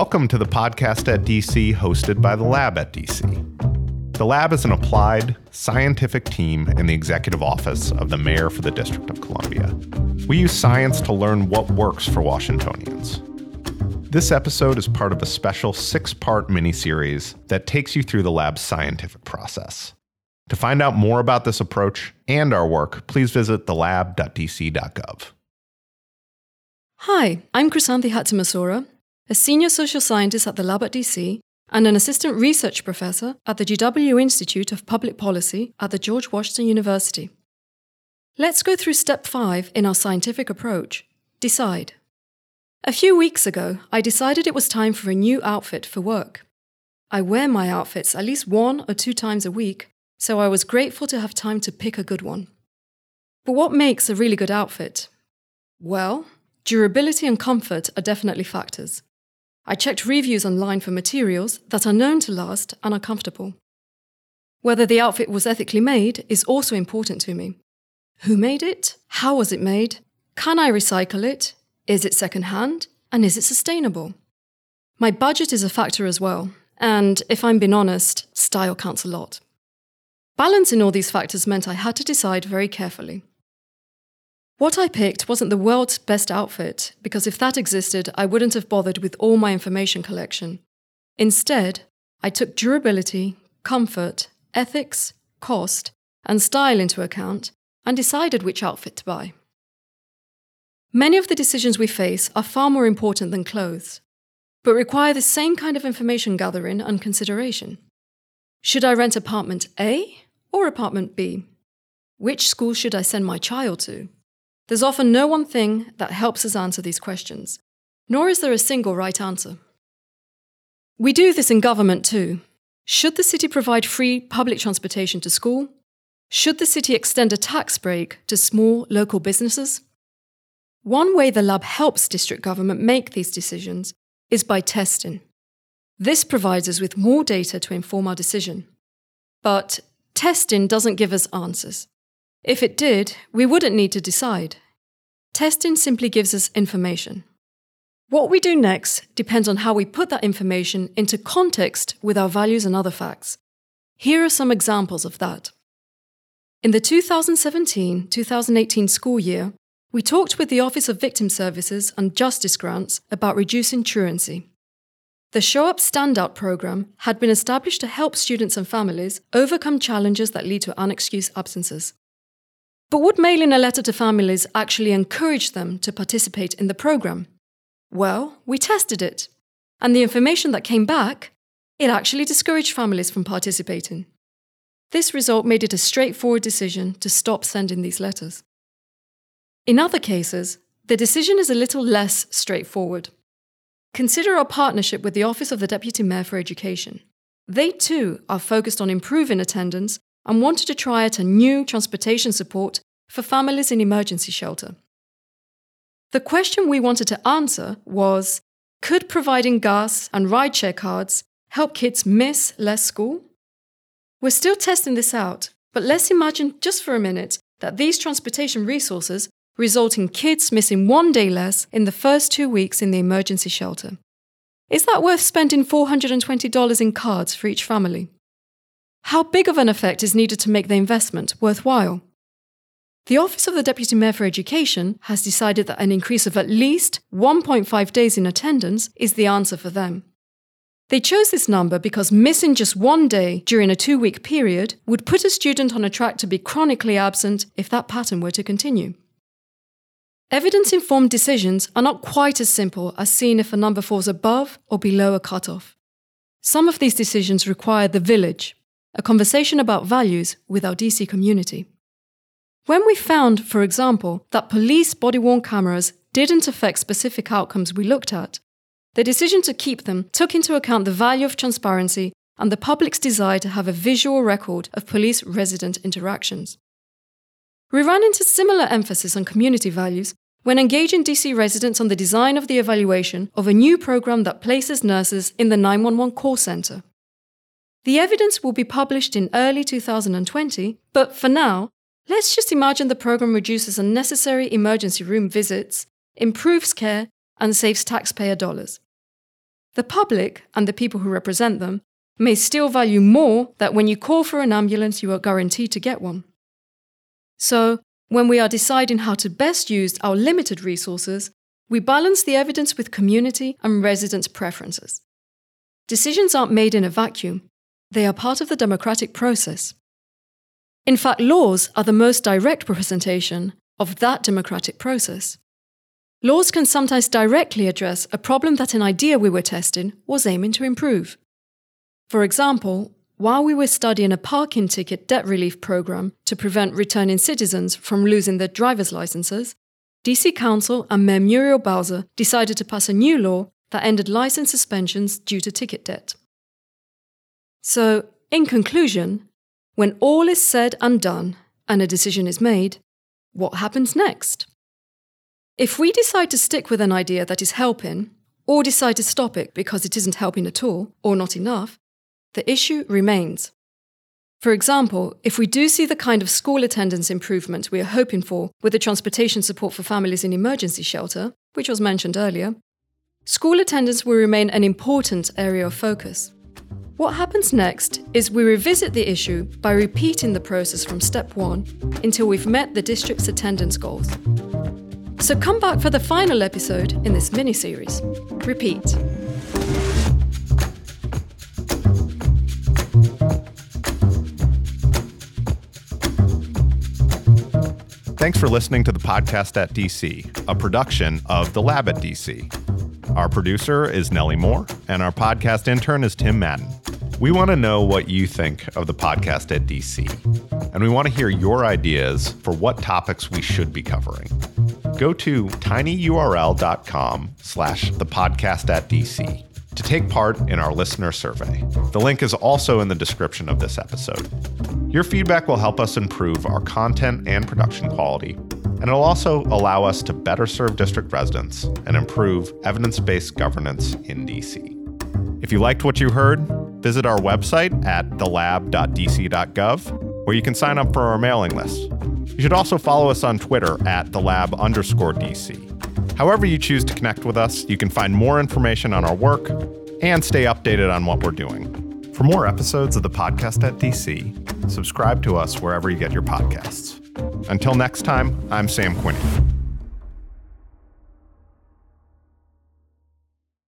Welcome to the podcast at DC hosted by the Lab at DC. The Lab is an applied, scientific team in the executive office of the Mayor for the District of Columbia. We use science to learn what works for Washingtonians. This episode is part of a special six part mini-series that takes you through the lab's scientific process. To find out more about this approach and our work, please visit thelab.dc.gov. Hi, I'm Chrysanthi Hatzimasoura, a senior social scientist at the lab at DC and an assistant research professor at the GW Institute of Public Policy at the George Washington University. Let's go through step five in our scientific approach decide. A few weeks ago, I decided it was time for a new outfit for work. I wear my outfits at least one or two times a week, so I was grateful to have time to pick a good one. But what makes a really good outfit? Well, Durability and comfort are definitely factors. I checked reviews online for materials that are known to last and are comfortable. Whether the outfit was ethically made is also important to me. Who made it? How was it made? Can I recycle it? Is it secondhand? And is it sustainable? My budget is a factor as well, and if I'm being honest, style counts a lot. Balancing all these factors meant I had to decide very carefully. What I picked wasn't the world's best outfit, because if that existed, I wouldn't have bothered with all my information collection. Instead, I took durability, comfort, ethics, cost, and style into account and decided which outfit to buy. Many of the decisions we face are far more important than clothes, but require the same kind of information gathering and consideration. Should I rent apartment A or apartment B? Which school should I send my child to? There's often no one thing that helps us answer these questions, nor is there a single right answer. We do this in government too. Should the city provide free public transportation to school? Should the city extend a tax break to small local businesses? One way the lab helps district government make these decisions is by testing. This provides us with more data to inform our decision. But testing doesn't give us answers. If it did, we wouldn't need to decide. Testing simply gives us information. What we do next depends on how we put that information into context with our values and other facts. Here are some examples of that. In the 2017 2018 school year, we talked with the Office of Victim Services and Justice Grants about reducing truancy. The Show Up Standout program had been established to help students and families overcome challenges that lead to unexcused absences. But would mailing a letter to families actually encourage them to participate in the program? Well, we tested it. And the information that came back, it actually discouraged families from participating. This result made it a straightforward decision to stop sending these letters. In other cases, the decision is a little less straightforward. Consider our partnership with the Office of the Deputy Mayor for Education. They too are focused on improving attendance and wanted to try out a new transportation support for families in emergency shelter. The question we wanted to answer was Could providing gas and rideshare cards help kids miss less school? We're still testing this out, but let's imagine just for a minute that these transportation resources result in kids missing one day less in the first two weeks in the emergency shelter. Is that worth spending $420 in cards for each family? How big of an effect is needed to make the investment worthwhile? The Office of the Deputy Mayor for Education has decided that an increase of at least 1.5 days in attendance is the answer for them. They chose this number because missing just one day during a two week period would put a student on a track to be chronically absent if that pattern were to continue. Evidence informed decisions are not quite as simple as seeing if a number falls above or below a cutoff. Some of these decisions require the village, a conversation about values with our DC community. When we found, for example, that police body worn cameras didn't affect specific outcomes we looked at, the decision to keep them took into account the value of transparency and the public's desire to have a visual record of police resident interactions. We ran into similar emphasis on community values when engaging DC residents on the design of the evaluation of a new program that places nurses in the 911 call center. The evidence will be published in early 2020, but for now, let's just imagine the program reduces unnecessary emergency room visits, improves care, and saves taxpayer dollars. the public and the people who represent them may still value more that when you call for an ambulance, you are guaranteed to get one. So, when we are deciding how to best use our limited resources, we balance the evidence with community and resident preferences. Decisions aren't made in a vacuum, they are part of the democratic process. In fact, laws are the most direct representation of that democratic process. Laws can sometimes directly address a problem that an idea we were testing was aiming to improve. For example, while we were studying a parking ticket debt relief program to prevent returning citizens from losing their driver's licenses, DC Council and Mayor Muriel Bowser decided to pass a new law that ended license suspensions due to ticket debt. So, in conclusion, when all is said and done and a decision is made, what happens next? If we decide to stick with an idea that is helping, or decide to stop it because it isn't helping at all or not enough, the issue remains. For example, if we do see the kind of school attendance improvement we are hoping for with the transportation support for families in emergency shelter, which was mentioned earlier, school attendance will remain an important area of focus. What happens next is we revisit the issue by repeating the process from step one until we've met the district's attendance goals. So come back for the final episode in this mini series. Repeat. Thanks for listening to the podcast at DC, a production of The Lab at DC. Our producer is Nellie Moore, and our podcast intern is Tim Madden. We want to know what you think of the podcast at DC, and we want to hear your ideas for what topics we should be covering. Go to tinyurl.com slash the podcast at DC to take part in our listener survey. The link is also in the description of this episode. Your feedback will help us improve our content and production quality, and it'll also allow us to better serve district residents and improve evidence based governance in DC. If you liked what you heard, visit our website at thelab.dc.gov, where you can sign up for our mailing list. You should also follow us on Twitter at thelab underscore DC. However, you choose to connect with us, you can find more information on our work and stay updated on what we're doing. For more episodes of the podcast at DC, subscribe to us wherever you get your podcasts. Until next time, I'm Sam Quinney.